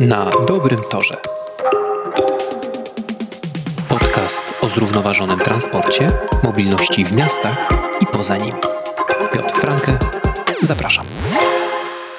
Na dobrym torze. Podcast o zrównoważonym transporcie, mobilności w miastach i poza nimi. Piotr Franke, zapraszam.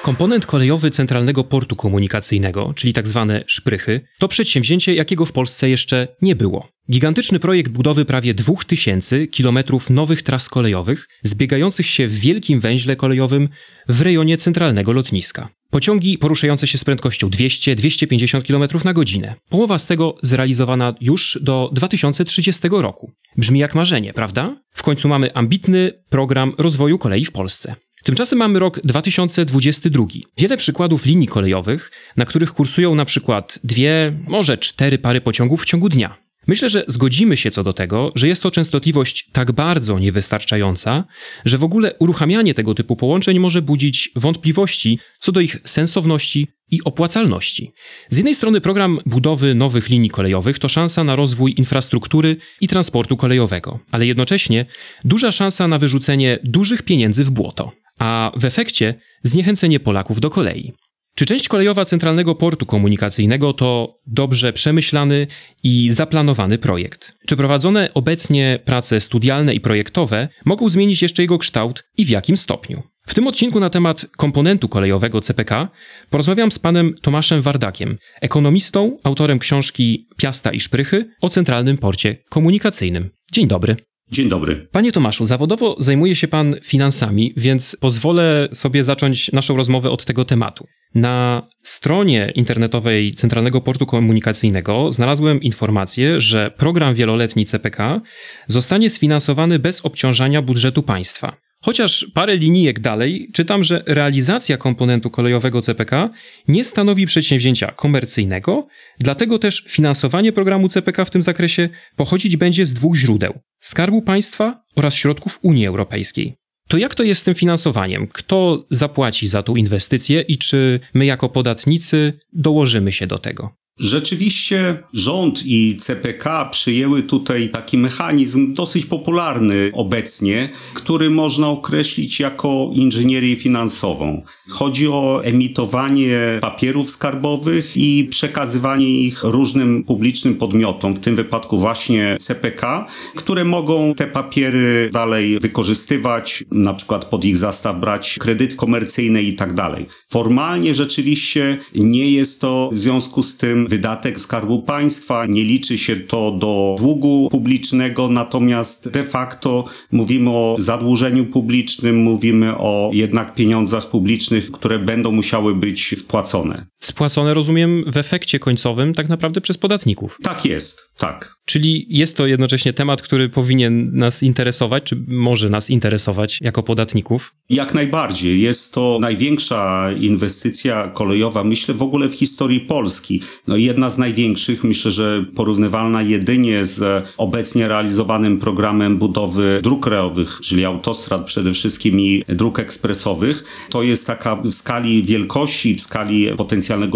Komponent kolejowy Centralnego Portu Komunikacyjnego, czyli tak zwane szprychy, to przedsięwzięcie, jakiego w Polsce jeszcze nie było. Gigantyczny projekt budowy prawie 2000 kilometrów nowych tras kolejowych, zbiegających się w wielkim węźle kolejowym w rejonie centralnego lotniska. Pociągi poruszające się z prędkością 200-250 km na godzinę. Połowa z tego zrealizowana już do 2030 roku. Brzmi jak marzenie, prawda? W końcu mamy ambitny program rozwoju kolei w Polsce. Tymczasem mamy rok 2022. Wiele przykładów linii kolejowych, na których kursują na przykład dwie, może cztery pary pociągów w ciągu dnia. Myślę, że zgodzimy się co do tego, że jest to częstotliwość tak bardzo niewystarczająca, że w ogóle uruchamianie tego typu połączeń może budzić wątpliwości co do ich sensowności i opłacalności. Z jednej strony program budowy nowych linii kolejowych to szansa na rozwój infrastruktury i transportu kolejowego, ale jednocześnie duża szansa na wyrzucenie dużych pieniędzy w błoto, a w efekcie zniechęcenie Polaków do kolei. Czy część kolejowa Centralnego Portu Komunikacyjnego to dobrze przemyślany i zaplanowany projekt? Czy prowadzone obecnie prace studialne i projektowe mogą zmienić jeszcze jego kształt i w jakim stopniu? W tym odcinku na temat komponentu kolejowego CPK porozmawiam z panem Tomaszem Wardakiem, ekonomistą, autorem książki Piasta i Szprychy o Centralnym Porcie Komunikacyjnym. Dzień dobry. Dzień dobry. Panie Tomaszu, zawodowo zajmuje się Pan finansami, więc pozwolę sobie zacząć naszą rozmowę od tego tematu. Na stronie internetowej Centralnego Portu Komunikacyjnego znalazłem informację, że program wieloletni CPK zostanie sfinansowany bez obciążania budżetu państwa. Chociaż parę linijek dalej czytam, że realizacja komponentu kolejowego CPK nie stanowi przedsięwzięcia komercyjnego, dlatego też finansowanie programu CPK w tym zakresie pochodzić będzie z dwóch źródeł: Skarbu Państwa oraz środków Unii Europejskiej. To jak to jest z tym finansowaniem? Kto zapłaci za tą inwestycję i czy my jako podatnicy dołożymy się do tego? Rzeczywiście rząd i CPK przyjęły tutaj taki mechanizm dosyć popularny obecnie, który można określić jako inżynierię finansową. Chodzi o emitowanie papierów skarbowych i przekazywanie ich różnym publicznym podmiotom, w tym wypadku właśnie CPK, które mogą te papiery dalej wykorzystywać, na przykład pod ich zastaw brać kredyt komercyjny i tak dalej. Formalnie rzeczywiście nie jest to w związku z tym wydatek Skarbu Państwa, nie liczy się to do długu publicznego, natomiast de facto mówimy o zadłużeniu publicznym, mówimy o jednak pieniądzach publicznych, które będą musiały być spłacone. Spłacone, rozumiem, w efekcie końcowym tak naprawdę przez podatników. Tak jest, tak. Czyli jest to jednocześnie temat, który powinien nas interesować, czy może nas interesować jako podatników? Jak najbardziej. Jest to największa inwestycja kolejowa, myślę, w ogóle w historii Polski. No jedna z największych, myślę, że porównywalna jedynie z obecnie realizowanym programem budowy dróg krajowych, czyli autostrad przede wszystkim i dróg ekspresowych. To jest taka w skali wielkości, w skali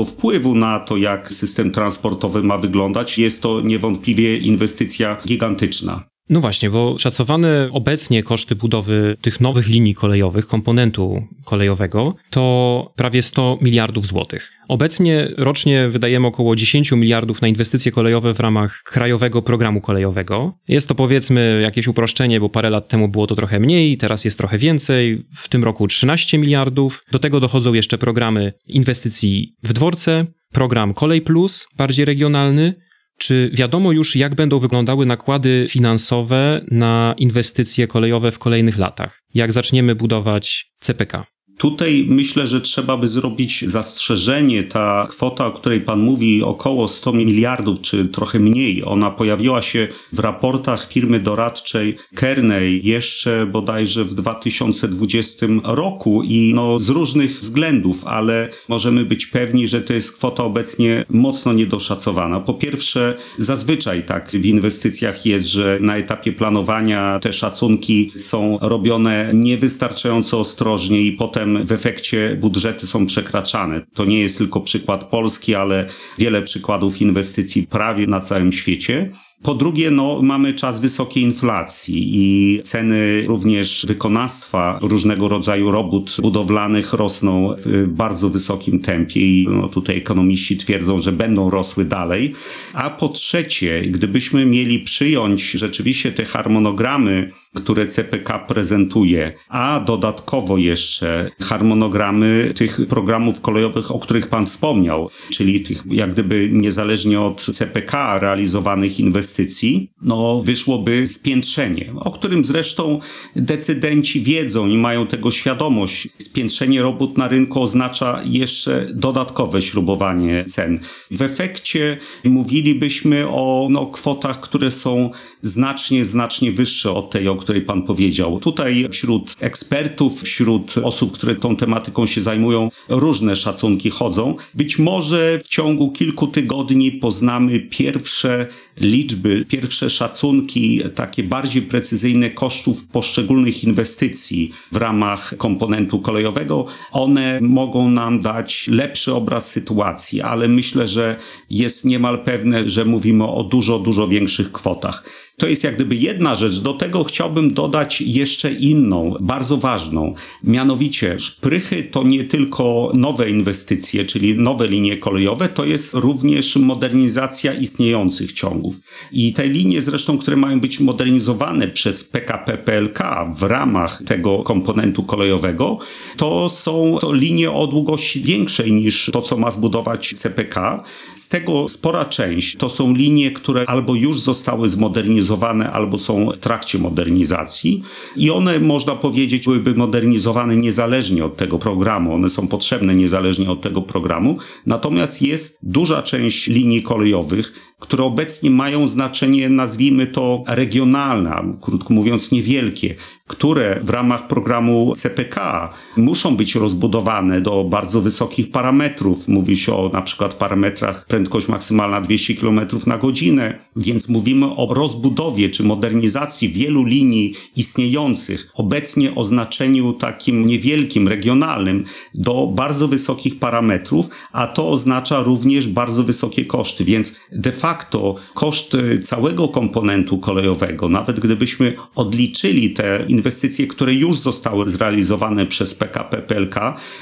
wpływu na to, jak system transportowy ma wyglądać. Jest to niewątpliwie inwestycja gigantyczna. No właśnie, bo szacowane obecnie koszty budowy tych nowych linii kolejowych, komponentu kolejowego, to prawie 100 miliardów złotych. Obecnie rocznie wydajemy około 10 miliardów na inwestycje kolejowe w ramach krajowego programu kolejowego. Jest to powiedzmy jakieś uproszczenie, bo parę lat temu było to trochę mniej, teraz jest trochę więcej. W tym roku 13 miliardów. Do tego dochodzą jeszcze programy inwestycji w dworce, program Kolej Plus, bardziej regionalny, czy wiadomo już, jak będą wyglądały nakłady finansowe na inwestycje kolejowe w kolejnych latach? Jak zaczniemy budować CPK? Tutaj myślę, że trzeba by zrobić zastrzeżenie. Ta kwota, o której Pan mówi, około 100 miliardów, czy trochę mniej, ona pojawiła się w raportach firmy doradczej Kearney jeszcze bodajże w 2020 roku i no z różnych względów, ale możemy być pewni, że to jest kwota obecnie mocno niedoszacowana. Po pierwsze, zazwyczaj tak w inwestycjach jest, że na etapie planowania te szacunki są robione niewystarczająco ostrożnie i potem potem w efekcie budżety są przekraczane. To nie jest tylko przykład Polski, ale wiele przykładów inwestycji prawie na całym świecie. Po drugie, no, mamy czas wysokiej inflacji i ceny również wykonawstwa różnego rodzaju robót budowlanych rosną w bardzo wysokim tempie i no, tutaj ekonomiści twierdzą, że będą rosły dalej. A po trzecie, gdybyśmy mieli przyjąć rzeczywiście te harmonogramy, które CPK prezentuje, a dodatkowo jeszcze harmonogramy tych programów kolejowych, o których Pan wspomniał, czyli tych jak gdyby niezależnie od CPK realizowanych inwestycji, no wyszłoby spiętrzenie, o którym zresztą decydenci wiedzą i mają tego świadomość. Spiętrzenie robót na rynku oznacza jeszcze dodatkowe śrubowanie cen. W efekcie mówilibyśmy o no, kwotach, które są znacznie, znacznie wyższe od tej, o której Pan powiedział. Tutaj wśród ekspertów, wśród osób, które tą tematyką się zajmują, różne szacunki chodzą. Być może w ciągu kilku tygodni poznamy pierwsze liczby, pierwsze szacunki, takie bardziej precyzyjne kosztów poszczególnych inwestycji w ramach komponentu kolejowego. One mogą nam dać lepszy obraz sytuacji, ale myślę, że jest niemal pewne, że mówimy o dużo, dużo większych kwotach. To jest jak gdyby jedna rzecz. Do tego chciałbym dodać jeszcze inną, bardzo ważną. Mianowicie szprychy to nie tylko nowe inwestycje, czyli nowe linie kolejowe, to jest również modernizacja istniejących ciągów. I te linie zresztą, które mają być modernizowane przez PKP PLK w ramach tego komponentu kolejowego, to są to linie o długości większej niż to, co ma zbudować CPK. Z tego spora część to są linie, które albo już zostały zmodernizowane, modernizowane albo są w trakcie modernizacji i one, można powiedzieć, byłyby modernizowane niezależnie od tego programu. One są potrzebne niezależnie od tego programu. Natomiast jest duża część linii kolejowych, które obecnie mają znaczenie, nazwijmy to regionalne, krótko mówiąc niewielkie, które w ramach programu CPK muszą być rozbudowane do bardzo wysokich parametrów. Mówi się o na przykład parametrach prędkość maksymalna 200 km na godzinę, więc mówimy o rozbudowie czy modernizacji wielu linii istniejących, obecnie o znaczeniu takim niewielkim, regionalnym, do bardzo wysokich parametrów, a to oznacza również bardzo wysokie koszty, więc de facto koszt całego komponentu kolejowego, nawet gdybyśmy odliczyli te inwestycje, które już zostały zrealizowane przez PKP PLK.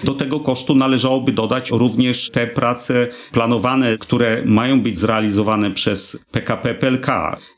Do tego kosztu należałoby dodać również te prace planowane, które mają być zrealizowane przez PKP PLK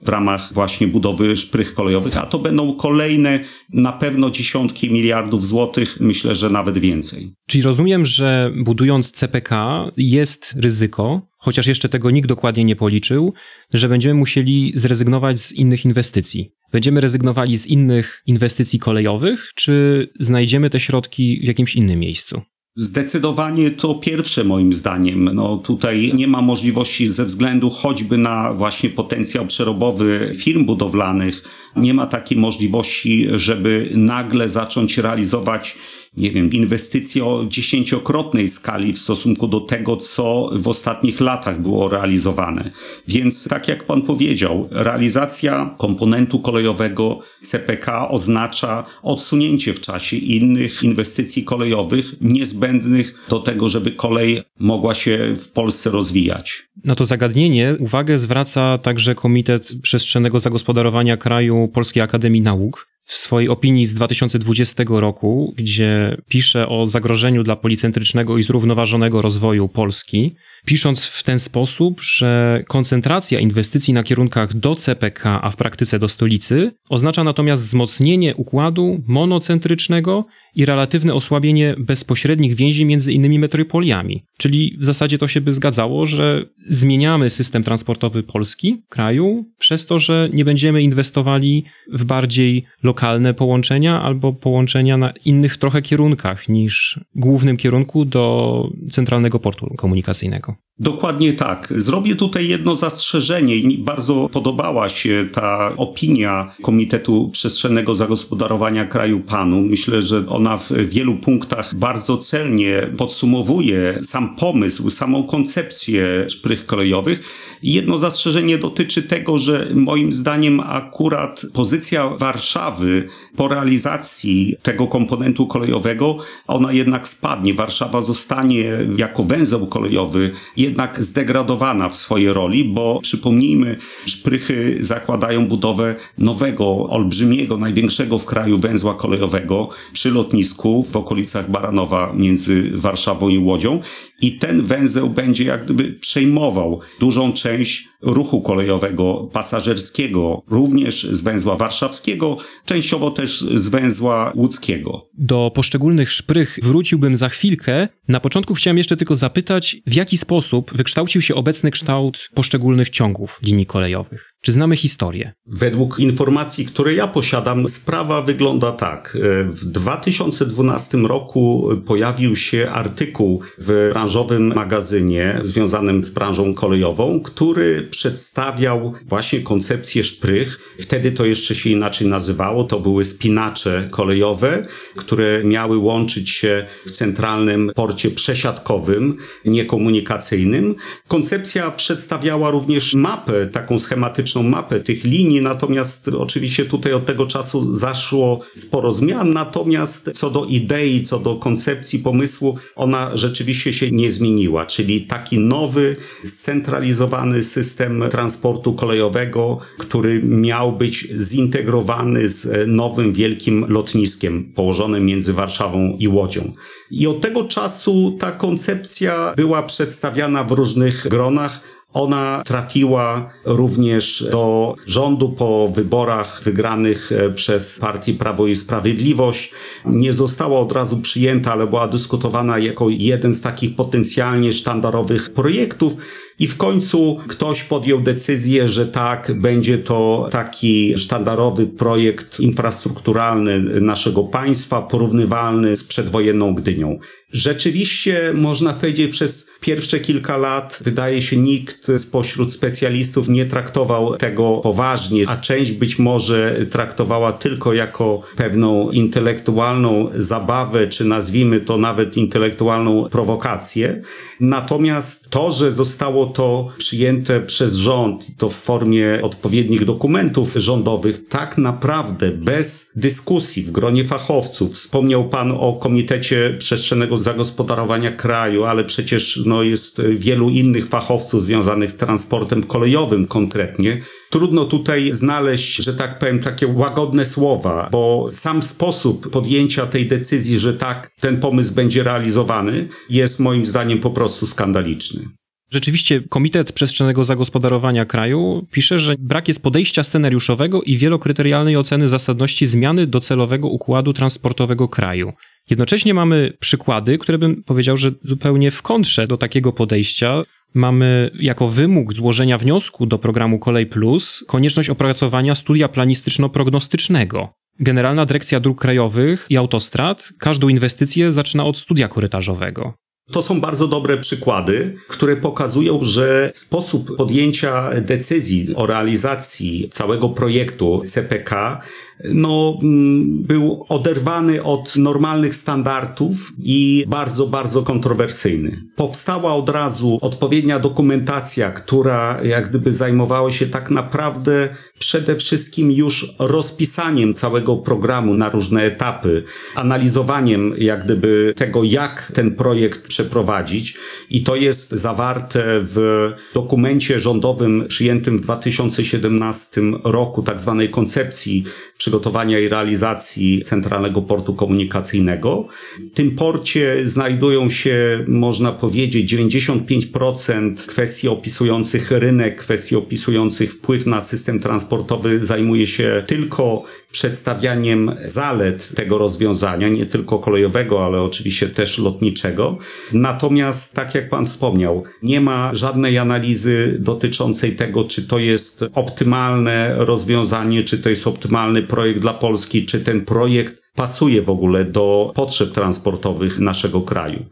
w ramach właśnie budowy szprych kolejowych, a to będą kolejne na pewno dziesiątki miliardów złotych, myślę, że nawet więcej. Czyli rozumiem, że budując CPK jest ryzyko, chociaż jeszcze tego nikt dokładnie nie policzył, że będziemy musieli zrezygnować z innych inwestycji. Będziemy rezygnowali z innych inwestycji kolejowych, czy znajdziemy te środki w jakimś innym miejscu? Zdecydowanie to pierwsze moim zdaniem. No tutaj nie ma możliwości ze względu choćby na właśnie potencjał przerobowy firm budowlanych. Nie ma takiej możliwości, żeby nagle zacząć realizować nie wiem, inwestycje o dziesięciokrotnej skali w stosunku do tego, co w ostatnich latach było realizowane. Więc tak jak pan powiedział, realizacja komponentu kolejowego CPK oznacza odsunięcie w czasie innych inwestycji kolejowych niezbędnych do tego, żeby kolej mogła się w Polsce rozwijać. Na to zagadnienie uwagę zwraca także Komitet Przestrzennego Zagospodarowania Kraju Polskiej Akademii Nauk, w swojej opinii z 2020 roku, gdzie pisze o zagrożeniu dla policentrycznego i zrównoważonego rozwoju Polski, pisząc w ten sposób, że koncentracja inwestycji na kierunkach do CPK, a w praktyce do stolicy, oznacza natomiast wzmocnienie układu monocentrycznego i relatywne osłabienie bezpośrednich więzi między innymi metropoliami. Czyli w zasadzie to się by zgadzało, że zmieniamy system transportowy Polski, kraju, przez to, że nie będziemy inwestowali w bardziej lokalne połączenia albo połączenia na innych trochę kierunkach niż głównym kierunku do centralnego portu komunikacyjnego. Dokładnie tak. Zrobię tutaj jedno zastrzeżenie bardzo podobała się ta opinia Komitetu Przestrzennego Zagospodarowania Kraju Panu. Myślę, że ona w wielu punktach bardzo celnie podsumowuje sam pomysł, samą koncepcję szprych kolejowych. Jedno zastrzeżenie dotyczy tego, że moim zdaniem akurat pozycja Warszawy po realizacji tego komponentu kolejowego, ona jednak spadnie. Warszawa zostanie jako węzeł kolejowy jednak zdegradowana w swojej roli, bo przypomnijmy, szprychy zakładają budowę nowego, olbrzymiego, największego w kraju węzła kolejowego przy lotnisku w okolicach Baranowa między Warszawą i Łodzią i ten węzeł będzie jak gdyby przejmował dużą część ruchu kolejowego pasażerskiego, również z węzła warszawskiego, częściowo też z węzła łódzkiego. Do poszczególnych szprych wróciłbym za chwilkę. Na początku chciałem jeszcze tylko zapytać, w jaki sposób wykształcił się obecny kształt poszczególnych ciągów linii kolejowych? Czy znamy historię? Według informacji, które ja posiadam, sprawa wygląda tak. W 2012 roku pojawił się artykuł w branżowym magazynie związanym z branżą kolejową, który przedstawiał właśnie koncepcję szprych. Wtedy to jeszcze się inaczej nazywało. To były spinacze kolejowe, które miały łączyć się w centralnym porcie przesiadkowym, niekomunikacyjnym. Koncepcja przedstawiała również mapę, taką schematyczną mapę tych linii, natomiast oczywiście tutaj od tego czasu zaszło sporo zmian, natomiast co do idei, co do koncepcji, pomysłu, ona rzeczywiście się nie zmieniła, czyli taki nowy, scentralizowany system transportu kolejowego, który miał być zintegrowany z nowym wielkim lotniskiem położonym między Warszawą i Łodzią. I od tego czasu ta koncepcja była przedstawiana w różnych gronach. Ona trafiła również do rządu po wyborach wygranych przez partię Prawo i Sprawiedliwość. Nie została od razu przyjęta, ale była dyskutowana jako jeden z takich potencjalnie sztandarowych projektów. I w końcu ktoś podjął decyzję, że tak, będzie to taki sztandarowy projekt infrastrukturalny naszego państwa, porównywalny z przedwojenną Gdynią. Rzeczywiście, można powiedzieć, przez pierwsze kilka lat, wydaje się, nikt spośród specjalistów nie traktował tego poważnie, a część być może traktowała tylko jako pewną intelektualną zabawę, czy nazwijmy to nawet intelektualną prowokację. Natomiast to, że zostało to przyjęte przez rząd, to w formie odpowiednich dokumentów rządowych, tak naprawdę bez dyskusji w gronie fachowców. Wspomniał Pan o Komitecie Przestrzennego Zagospodarowania Kraju, ale przecież no, jest wielu innych fachowców związanych z transportem kolejowym konkretnie. Trudno tutaj znaleźć, że tak powiem, takie łagodne słowa, bo sam sposób podjęcia tej decyzji, że tak, ten pomysł będzie realizowany, jest moim zdaniem po prostu skandaliczny. Rzeczywiście Komitet Przestrzennego Zagospodarowania Kraju pisze, że brak jest podejścia scenariuszowego i wielokryterialnej oceny zasadności zmiany docelowego układu transportowego kraju. Jednocześnie mamy przykłady, które bym powiedział, że zupełnie w kontrze do takiego podejścia. Mamy jako wymóg złożenia wniosku do programu Kolej Plus konieczność opracowania studia planistyczno-prognostycznego. Generalna Dyrekcja Dróg Krajowych i Autostrad każdą inwestycję zaczyna od studia korytarzowego. To są bardzo dobre przykłady, które pokazują, że sposób podjęcia decyzji o realizacji całego projektu CPK no, był oderwany od normalnych standardów i bardzo, bardzo kontrowersyjny. Powstała od razu odpowiednia dokumentacja, która jak gdyby zajmowała się tak naprawdę przede wszystkim już rozpisaniem całego programu na różne etapy, analizowaniem jak gdyby tego, jak ten projekt przeprowadzić i to jest zawarte w dokumencie rządowym przyjętym w 2017 roku, tak zwanej koncepcji przygotowania i realizacji Centralnego Portu Komunikacyjnego. W tym porcie znajdują się, można powiedzieć, 95% kwestii opisujących rynek, kwestii opisujących wpływ na system transportowy zajmuje się tylko przedstawianiem zalet tego rozwiązania, nie tylko kolejowego, ale oczywiście też lotniczego. Natomiast, tak jak Pan wspomniał, nie ma żadnej analizy dotyczącej tego, czy to jest optymalne rozwiązanie, czy to jest optymalny projekt dla Polski, czy ten projekt pasuje w ogóle do potrzeb transportowych naszego kraju.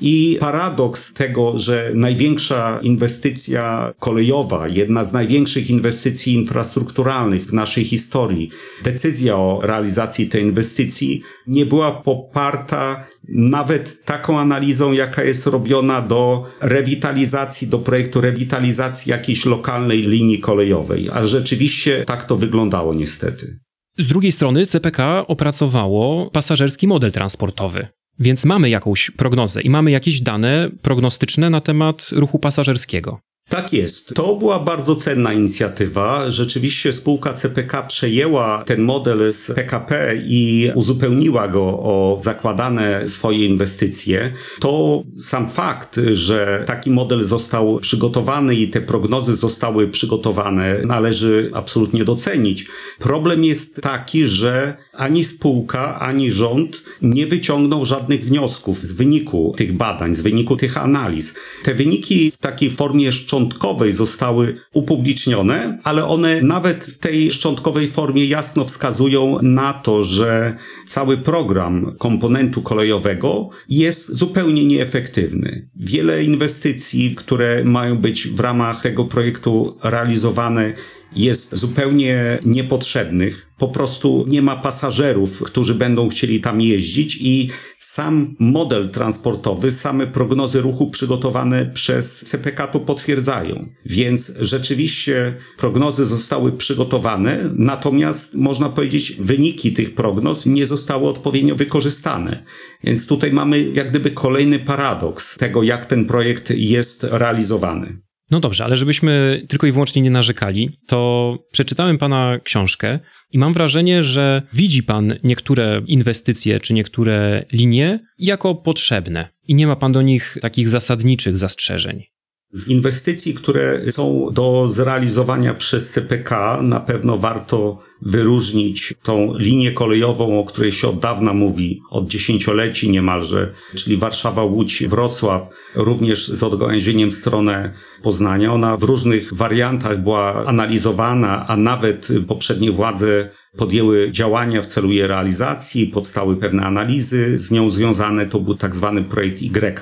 I paradoks tego, że największa inwestycja kolejowa, jedna z największych inwestycji infrastrukturalnych w naszej historii, decyzja o realizacji tej inwestycji nie była poparta nawet taką analizą, jaka jest robiona do rewitalizacji, do projektu rewitalizacji jakiejś lokalnej linii kolejowej. A rzeczywiście tak to wyglądało niestety. Z drugiej strony CPK opracowało pasażerski model transportowy. Więc mamy jakąś prognozę i mamy jakieś dane prognostyczne na temat ruchu pasażerskiego. Tak jest. To była bardzo cenna inicjatywa. Rzeczywiście spółka CPK przejęła ten model z PKP i uzupełniła go o zakładane swoje inwestycje. To sam fakt, że taki model został przygotowany i te prognozy zostały przygotowane, należy absolutnie docenić. Problem jest taki, że ani spółka, ani rząd nie wyciągnął żadnych wniosków z wyniku tych badań, z wyniku tych analiz. Te wyniki w takiej formie szczątkowej zostały upublicznione, ale one nawet w tej szczątkowej formie jasno wskazują na to, że cały program komponentu kolejowego jest zupełnie nieefektywny. Wiele inwestycji, które mają być w ramach tego projektu realizowane, jest zupełnie niepotrzebnych. Po prostu nie ma pasażerów, którzy będą chcieli tam jeździć i sam model transportowy, same prognozy ruchu przygotowane przez CPK to potwierdzają. Więc rzeczywiście prognozy zostały przygotowane, natomiast można powiedzieć wyniki tych prognoz nie zostały odpowiednio wykorzystane. Więc tutaj mamy jak gdyby kolejny paradoks tego, jak ten projekt jest realizowany. No dobrze, ale żebyśmy tylko i wyłącznie nie narzekali, to przeczytałem pana książkę i mam wrażenie, że widzi pan niektóre inwestycje czy niektóre linie jako potrzebne i nie ma pan do nich takich zasadniczych zastrzeżeń. Z inwestycji, które są do zrealizowania przez CPK, na pewno warto wyróżnić tą linię kolejową, o której się od dawna mówi, od dziesięcioleci niemalże, czyli Warszawa-Łódź-Wrocław, również z odgałęzieniem w stronę Poznania. Ona w różnych wariantach była analizowana, a nawet poprzednie władze podjęły działania w celu jej realizacji, powstały pewne analizy z nią związane, to był tak zwany projekt Y.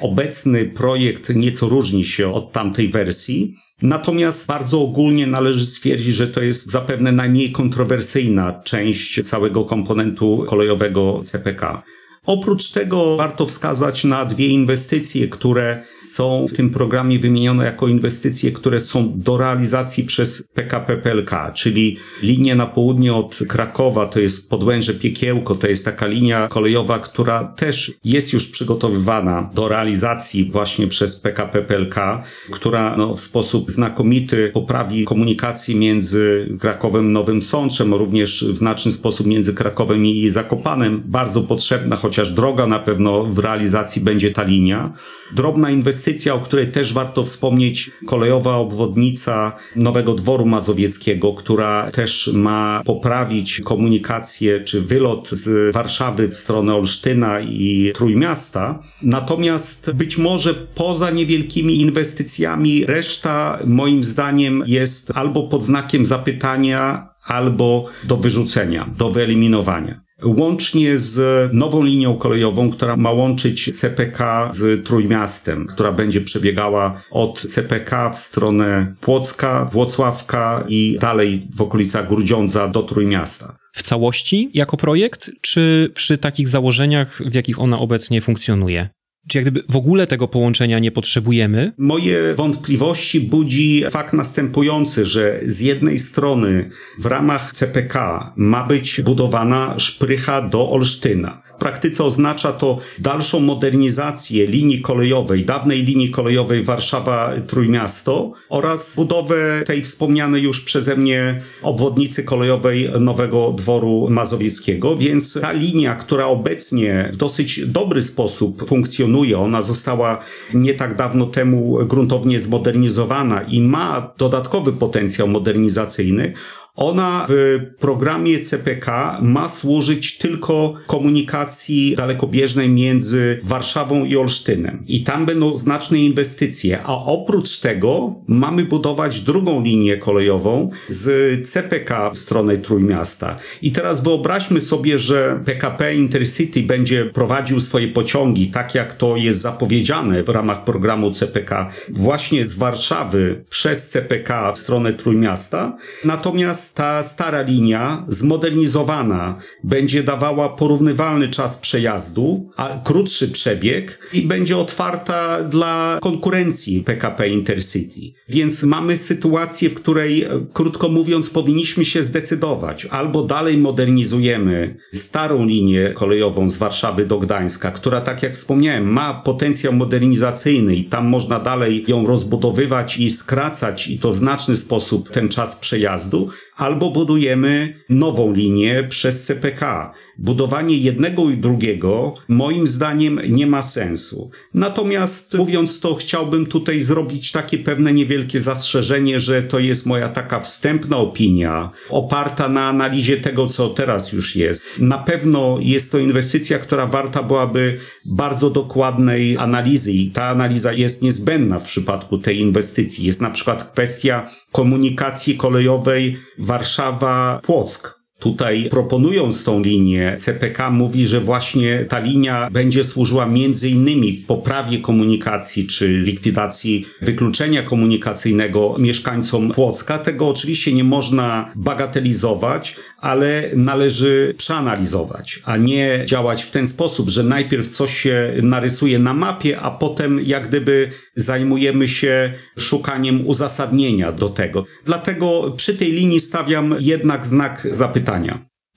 Obecny projekt nieco różni się od tamtej wersji, Natomiast bardzo ogólnie należy stwierdzić, że to jest zapewne najmniej kontrowersyjna część całego komponentu kolejowego CPK. Oprócz tego warto wskazać na dwie inwestycje, które są w tym programie wymienione jako inwestycje, które są do realizacji przez PKP PLK, czyli linia na południe od Krakowa, to jest Podłęże Piekiełko, to jest taka linia kolejowa, która też jest już przygotowywana do realizacji właśnie przez PKP PLK, która no, w sposób znakomity poprawi komunikację między Krakowem Nowym Sączem, również w znaczny sposób między Krakowem i Zakopanem, bardzo potrzebna, chociaż droga na pewno w realizacji będzie ta linia. Drobna inwestycja, o której też warto wspomnieć, kolejowa obwodnica Nowego Dworu Mazowieckiego, która też ma poprawić komunikację czy wylot z Warszawy w stronę Olsztyna i Trójmiasta. Natomiast być może poza niewielkimi inwestycjami reszta moim zdaniem jest albo pod znakiem zapytania, albo do wyrzucenia, do wyeliminowania łącznie z nową linią kolejową, która ma łączyć CPK z Trójmiastem, która będzie przebiegała od CPK w stronę Płocka, Włocławka i dalej w okolicach Grudziądza do Trójmiasta. W całości jako projekt, czy przy takich założeniach, w jakich ona obecnie funkcjonuje? Czy jak gdyby w ogóle tego połączenia nie potrzebujemy? Moje wątpliwości budzi fakt następujący, że z jednej strony w ramach CPK ma być budowana szprycha do Olsztyna. W praktyce oznacza to dalszą modernizację linii kolejowej, dawnej linii kolejowej Warszawa-Trójmiasto oraz budowę tej wspomnianej już przeze mnie obwodnicy kolejowej Nowego Dworu Mazowieckiego, więc ta linia, która obecnie w dosyć dobry sposób funkcjonuje, ona została nie tak dawno temu gruntownie zmodernizowana i ma dodatkowy potencjał modernizacyjny, Ona w programie CPK ma służyć tylko komunikacji dalekobieżnej między Warszawą i Olsztynem. I tam będą znaczne inwestycje. A oprócz tego mamy budować drugą linię kolejową z CPK w stronę Trójmiasta. I teraz wyobraźmy sobie, że PKP Intercity będzie prowadził swoje pociągi, tak jak to jest zapowiedziane w ramach programu CPK, właśnie z Warszawy przez CPK w stronę Trójmiasta. Natomiast ta stara linia, zmodernizowana, będzie dawała porównywalny czas przejazdu, a krótszy przebieg i będzie otwarta dla konkurencji PKP Intercity. Więc mamy sytuację, w której, krótko mówiąc, powinniśmy się zdecydować. Albo dalej modernizujemy starą linię kolejową z Warszawy do Gdańska, która, tak jak wspomniałem, ma potencjał modernizacyjny i tam można dalej ją rozbudowywać i skracać i to w znaczny sposób ten czas przejazdu, albo budujemy nową linię przez CPK. Budowanie jednego i drugiego moim zdaniem nie ma sensu. Natomiast mówiąc to, chciałbym tutaj zrobić takie pewne niewielkie zastrzeżenie, że to jest moja taka wstępna opinia, oparta na analizie tego, co teraz już jest. Na pewno jest to inwestycja, która warta byłaby bardzo dokładnej analizy i ta analiza jest niezbędna w przypadku tej inwestycji. Jest na przykład kwestia komunikacji kolejowej Warszawa-Płock. Tutaj proponując tą linię, CPK mówi, że właśnie ta linia będzie służyła między innymi poprawie komunikacji czy likwidacji wykluczenia komunikacyjnego mieszkańcom Płocka. Tego oczywiście nie można bagatelizować, ale należy przeanalizować, a nie działać w ten sposób, że najpierw coś się narysuje na mapie, a potem jak gdyby zajmujemy się szukaniem uzasadnienia do tego. Dlatego przy tej linii stawiam jednak znak zapytania.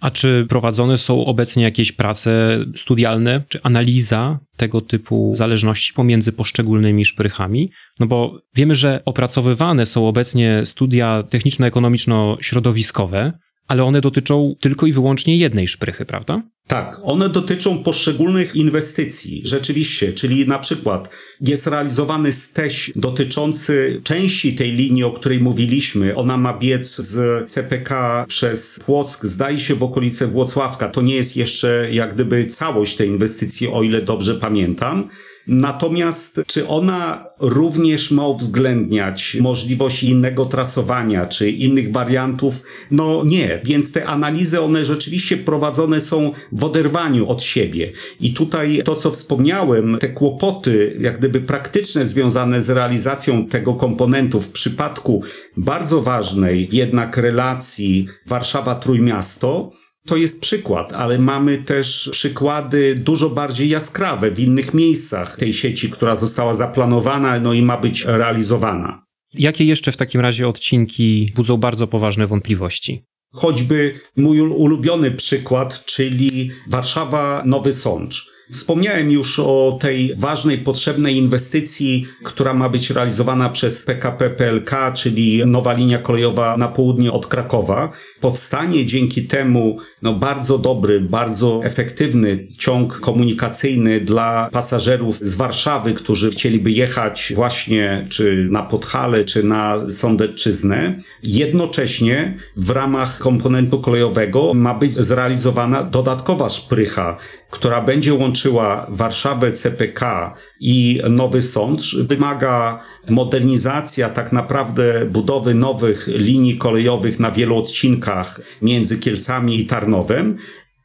A czy prowadzone są obecnie jakieś prace studialne, czy analiza tego typu zależności pomiędzy poszczególnymi szprychami? No bo wiemy, że opracowywane są obecnie studia techniczno-ekonomiczno-środowiskowe, ale one dotyczą tylko i wyłącznie jednej szprychy, prawda? Tak, one dotyczą poszczególnych inwestycji, rzeczywiście, czyli na przykład jest realizowany steś dotyczący części tej linii, o której mówiliśmy. Ona ma biec z CPK przez Płock, zdaje się w okolice Włocławka. To nie jest jeszcze jak gdyby całość tej inwestycji, o ile dobrze pamiętam. Natomiast czy ona również ma uwzględniać możliwość innego trasowania, czy innych wariantów? No nie, więc te analizy, one rzeczywiście prowadzone są w oderwaniu od siebie. I tutaj to, co wspomniałem, te kłopoty, jak gdyby praktyczne związane z realizacją tego komponentu w przypadku bardzo ważnej jednak relacji Warszawa-Trójmiasto, to jest przykład, ale mamy też przykłady dużo bardziej jaskrawe w innych miejscach tej sieci, która została zaplanowana, no i ma być realizowana. Jakie jeszcze w takim razie odcinki budzą bardzo poważne wątpliwości? Choćby mój ulubiony przykład, czyli Warszawa-Nowy Sącz. Wspomniałem już o tej ważnej, potrzebnej inwestycji, która ma być realizowana przez PKP PLK, czyli nowa linia kolejowa na południe od Krakowa. Powstanie dzięki temu no, bardzo dobry, bardzo efektywny ciąg komunikacyjny dla pasażerów z Warszawy, którzy chcieliby jechać właśnie czy na Podhale, czy na Sądecczyznę. Jednocześnie w ramach komponentu kolejowego ma być zrealizowana dodatkowa szprycha, która będzie łączyła Warszawę CPK i Nowy Sącz. Wymaga modernizacja tak naprawdę budowy nowych linii kolejowych na wielu odcinkach między Kielcami i Tarnowem,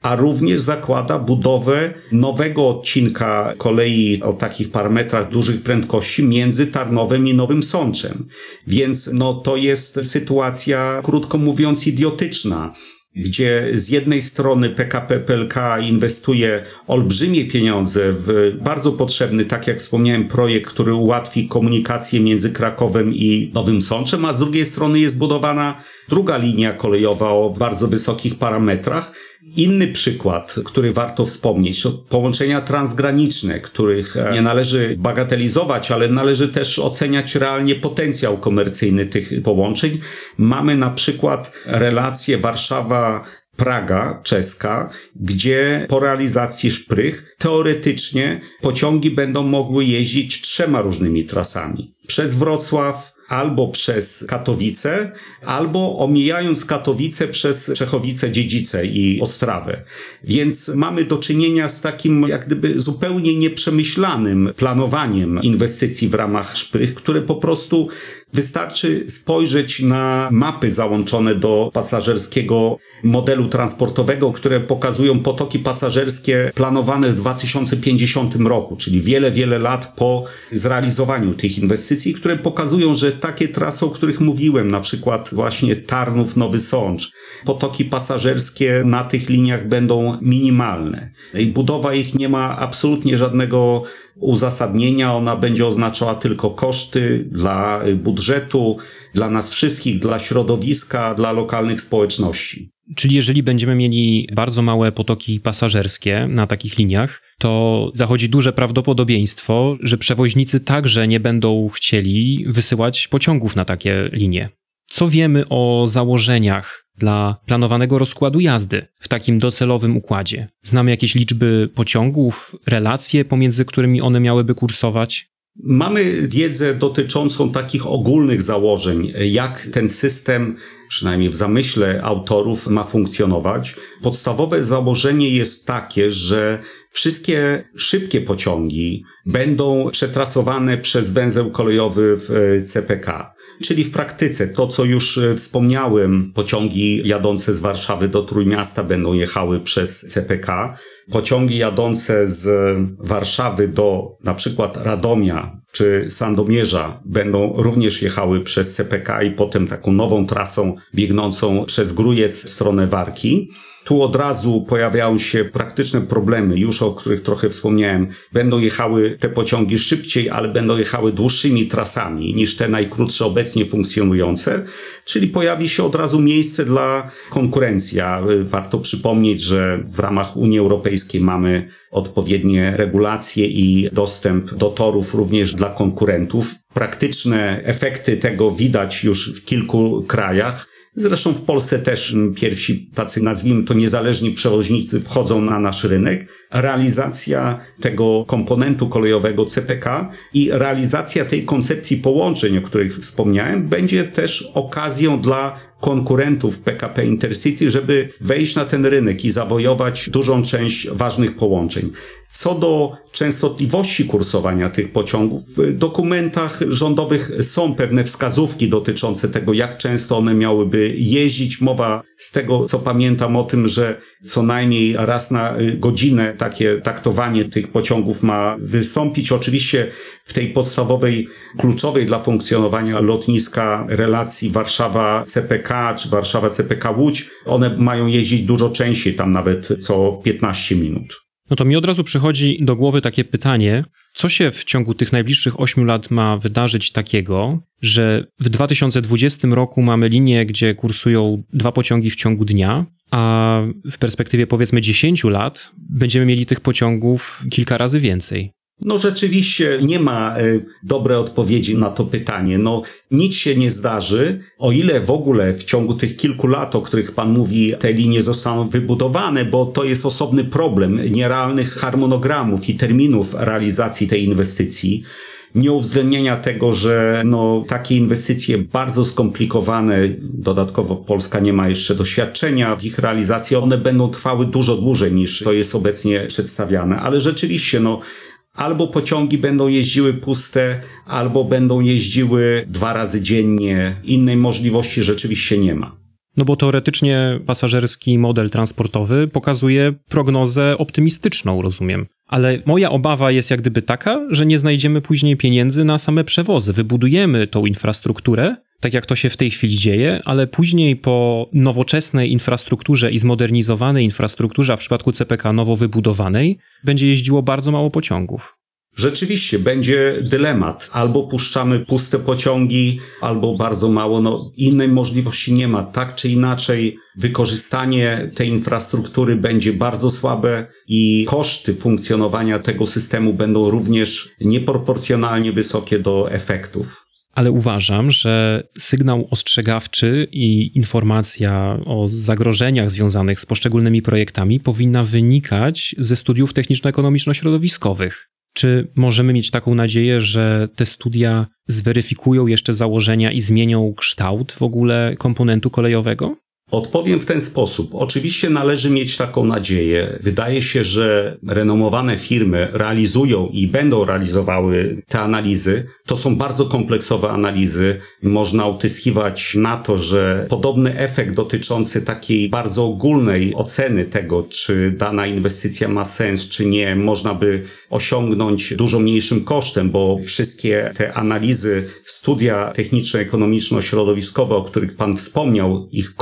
a również zakłada budowę nowego odcinka kolei o takich parametrach dużych prędkości między Tarnowem i Nowym Sączem. Więc no to jest sytuacja, krótko mówiąc, idiotyczna gdzie z jednej strony PKP PLK inwestuje olbrzymie pieniądze w bardzo potrzebny, tak jak wspomniałem, projekt, który ułatwi komunikację między Krakowem i Nowym Sączem, a z drugiej strony jest budowana druga linia kolejowa o bardzo wysokich parametrach. Inny przykład, który warto wspomnieć, to połączenia transgraniczne, których e, nie należy bagatelizować, ale należy też oceniać realnie potencjał komercyjny tych połączeń. Mamy na przykład relację Warszawa Praga czeska, gdzie po realizacji szprych teoretycznie pociągi będą mogły jeździć trzema różnymi trasami. Przez Wrocław, albo przez Katowice, albo omijając Katowice przez Czechowice-Dziedzice i Ostrawę. Więc mamy do czynienia z takim jak gdyby zupełnie nieprzemyślanym planowaniem inwestycji w ramach szprych, które po prostu Wystarczy spojrzeć na mapy załączone do pasażerskiego modelu transportowego, które pokazują potoki pasażerskie planowane w 2050 roku, czyli wiele, wiele lat po zrealizowaniu tych inwestycji, które pokazują, że takie trasy, o których mówiłem, na przykład właśnie Tarnów, Nowy Sącz, potoki pasażerskie na tych liniach będą minimalne. I budowa ich nie ma absolutnie żadnego uzasadnienia, ona będzie oznaczała tylko koszty dla budżetu, dla nas wszystkich, dla środowiska, dla lokalnych społeczności. Czyli jeżeli będziemy mieli bardzo małe potoki pasażerskie na takich liniach, to zachodzi duże prawdopodobieństwo, że przewoźnicy także nie będą chcieli wysyłać pociągów na takie linie. Co wiemy o założeniach dla planowanego rozkładu jazdy w takim docelowym układzie? Znamy jakieś liczby pociągów, relacje pomiędzy którymi one miałyby kursować? Mamy wiedzę dotyczącą takich ogólnych założeń, jak ten system, przynajmniej w zamyśle autorów, ma funkcjonować. Podstawowe założenie jest takie, że wszystkie szybkie pociągi będą przetrasowane przez węzeł kolejowy w e, CPK. Czyli w praktyce to, co już e, wspomniałem, pociągi jadące z Warszawy do Trójmiasta będą jechały przez CPK. Pociągi jadące z Warszawy do na przykład Radomia czy Sandomierza będą również jechały przez CPK i potem taką nową trasą biegnącą przez Grujec w stronę Warki. Tu od razu pojawiają się praktyczne problemy, już o których trochę wspomniałem. Będą jechały te pociągi szybciej, ale będą jechały dłuższymi trasami niż te najkrótsze obecnie funkcjonujące, czyli pojawi się od razu miejsce dla konkurencji. Warto przypomnieć, że w ramach Unii Europejskiej mamy odpowiednie regulacje i dostęp do torów również dla konkurentów. Praktyczne efekty tego widać już w kilku krajach. Zresztą w Polsce też pierwsi tacy, nazwijmy to, niezależni przewoźnicy wchodzą na nasz rynek. Realizacja tego komponentu kolejowego CPK i realizacja tej koncepcji połączeń, o których wspomniałem, będzie też okazją dla konkurentów PKP Intercity, żeby wejść na ten rynek i zawojować dużą część ważnych połączeń. Co do częstotliwości kursowania tych pociągów, w dokumentach rządowych są pewne wskazówki dotyczące tego, jak często one miałyby jeździć. Mowa z tego, co pamiętam o tym, że co najmniej raz na godzinę takie taktowanie tych pociągów ma wystąpić. Oczywiście w tej podstawowej, kluczowej dla funkcjonowania lotniska relacji Warszawa-CPK czy Warszawa-CPK Łódź, one mają jeździć dużo częściej, tam nawet co 15 minut. No to mi od razu przychodzi do głowy takie pytanie, co się w ciągu tych najbliższych 8 lat ma wydarzyć takiego, że w 2020 roku mamy linię, gdzie kursują dwa pociągi w ciągu dnia, a w perspektywie powiedzmy 10 lat będziemy mieli tych pociągów kilka razy więcej. No rzeczywiście nie ma y, dobrej odpowiedzi na to pytanie. No nic się nie zdarzy, o ile w ogóle w ciągu tych kilku lat, o których pan mówi, te linie zostaną wybudowane, bo to jest osobny problem nierealnych harmonogramów i terminów realizacji tej inwestycji nieuwzględnienia tego, że no, takie inwestycje bardzo skomplikowane, dodatkowo Polska nie ma jeszcze doświadczenia w ich realizacji, one będą trwały dużo dłużej niż to jest obecnie przedstawiane, ale rzeczywiście no, albo pociągi będą jeździły puste, albo będą jeździły dwa razy dziennie. Innej możliwości rzeczywiście nie ma. No bo teoretycznie pasażerski model transportowy pokazuje prognozę optymistyczną, rozumiem. Ale moja obawa jest jak gdyby taka, że nie znajdziemy później pieniędzy na same przewozy. Wybudujemy tą infrastrukturę, tak jak to się w tej chwili dzieje, ale później po nowoczesnej infrastrukturze i zmodernizowanej infrastrukturze, a w przypadku CPK nowo wybudowanej, będzie jeździło bardzo mało pociągów. Rzeczywiście będzie dylemat. Albo puszczamy puste pociągi, albo bardzo mało. No, innej możliwości nie ma. Tak czy inaczej, wykorzystanie tej infrastruktury będzie bardzo słabe i koszty funkcjonowania tego systemu będą również nieproporcjonalnie wysokie do efektów ale uważam, że sygnał ostrzegawczy i informacja o zagrożeniach związanych z poszczególnymi projektami powinna wynikać ze studiów techniczno-ekonomiczno-środowiskowych. Czy możemy mieć taką nadzieję, że te studia zweryfikują jeszcze założenia i zmienią kształt w ogóle komponentu kolejowego? Odpowiem w ten sposób. Oczywiście należy mieć taką nadzieję. Wydaje się, że renomowane firmy realizują i będą realizowały te analizy. To są bardzo kompleksowe analizy. Można utyskiwać na to, że podobny efekt dotyczący takiej bardzo ogólnej oceny tego, czy dana inwestycja ma sens, czy nie, można by osiągnąć dużo mniejszym kosztem, bo wszystkie te analizy, studia techniczno-ekonomiczno-środowiskowe, o których Pan wspomniał, ich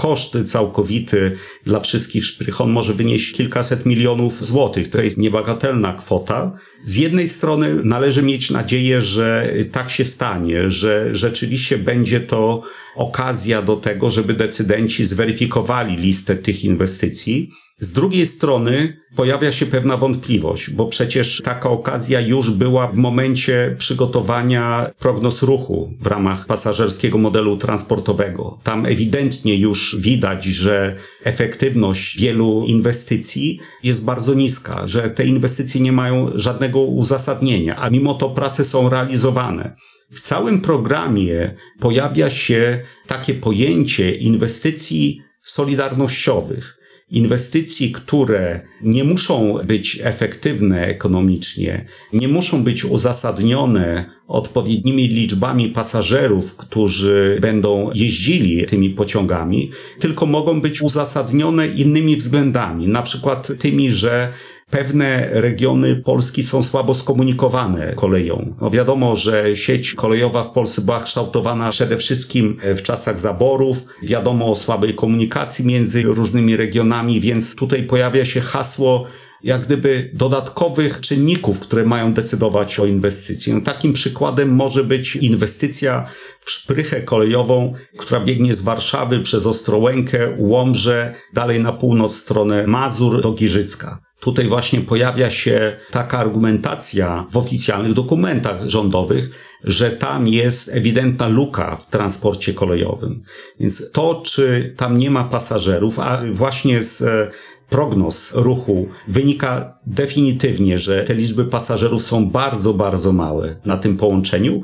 całkowity dla wszystkich szprych, on może wynieść kilkaset milionów złotych. To jest niebagatelna kwota. Z jednej strony należy mieć nadzieję, że tak się stanie, że rzeczywiście będzie to okazja do tego, żeby decydenci zweryfikowali listę tych inwestycji. Z drugiej strony pojawia się pewna wątpliwość, bo przecież taka okazja już była w momencie przygotowania prognoz ruchu w ramach pasażerskiego modelu transportowego. Tam ewidentnie już widać, że efektywność wielu inwestycji jest bardzo niska, że te inwestycje nie mają żadnego uzasadnienia, a mimo to prace są realizowane. W całym programie pojawia się takie pojęcie inwestycji solidarnościowych inwestycji, które nie muszą być efektywne ekonomicznie, nie muszą być uzasadnione odpowiednimi liczbami pasażerów, którzy będą jeździli tymi pociągami, tylko mogą być uzasadnione innymi względami, na przykład tymi, że Pewne regiony Polski są słabo skomunikowane koleją. No wiadomo, że sieć kolejowa w Polsce była kształtowana przede wszystkim w czasach zaborów. Wiadomo o słabej komunikacji między różnymi regionami, więc tutaj pojawia się hasło jak gdyby dodatkowych czynników, które mają decydować o inwestycji. No, takim przykładem może być inwestycja w szprychę kolejową, która biegnie z Warszawy przez Ostrołękę, Łomże, dalej na północ w stronę Mazur do Giżycka. Tutaj właśnie pojawia się taka argumentacja w oficjalnych dokumentach rządowych, że tam jest ewidentna luka w transporcie kolejowym. Więc to, czy tam nie ma pasażerów, a właśnie z e, prognoz ruchu wynika definitywnie, że te liczby pasażerów są bardzo, bardzo małe na tym połączeniu,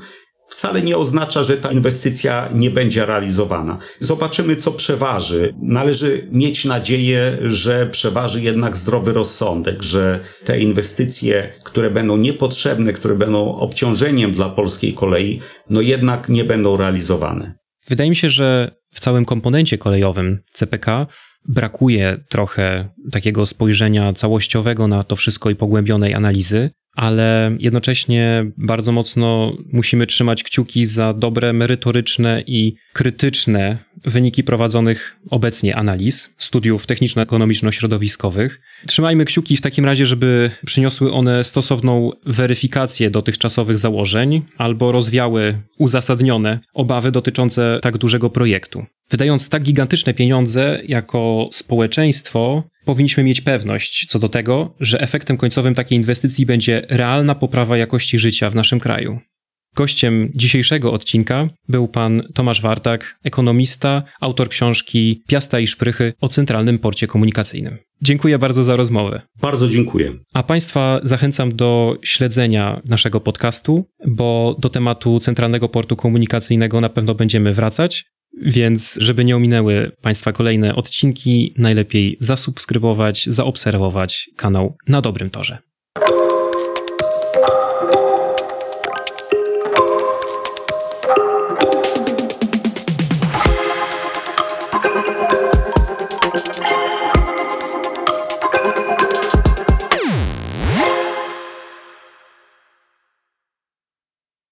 wcale nie oznacza, że ta inwestycja nie będzie realizowana. Zobaczymy, co przeważy. Należy mieć nadzieję, że przeważy jednak zdrowy rozsądek, że te inwestycje, które będą niepotrzebne, które będą obciążeniem dla polskiej kolei, no jednak nie będą realizowane. Wydaje mi się, że w całym komponencie kolejowym CPK brakuje trochę takiego spojrzenia całościowego na to wszystko i pogłębionej analizy ale jednocześnie bardzo mocno musimy trzymać kciuki za dobre, merytoryczne i krytyczne wyniki prowadzonych obecnie analiz, studiów techniczno-ekonomiczno-środowiskowych. Trzymajmy kciuki w takim razie, żeby przyniosły one stosowną weryfikację dotychczasowych założeń albo rozwiały uzasadnione obawy dotyczące tak dużego projektu. Wydając tak gigantyczne pieniądze jako społeczeństwo, powinniśmy mieć pewność co do tego, że efektem końcowym takiej inwestycji będzie realna poprawa jakości życia w naszym kraju. Gościem dzisiejszego odcinka był pan Tomasz Wartak, ekonomista, autor książki Piasta i Szprychy o Centralnym Porcie Komunikacyjnym. Dziękuję bardzo za rozmowę. Bardzo dziękuję. A Państwa zachęcam do śledzenia naszego podcastu, bo do tematu Centralnego Portu Komunikacyjnego na pewno będziemy wracać. Więc, żeby nie ominęły Państwa kolejne odcinki, najlepiej zasubskrybować, zaobserwować kanał na dobrym torze.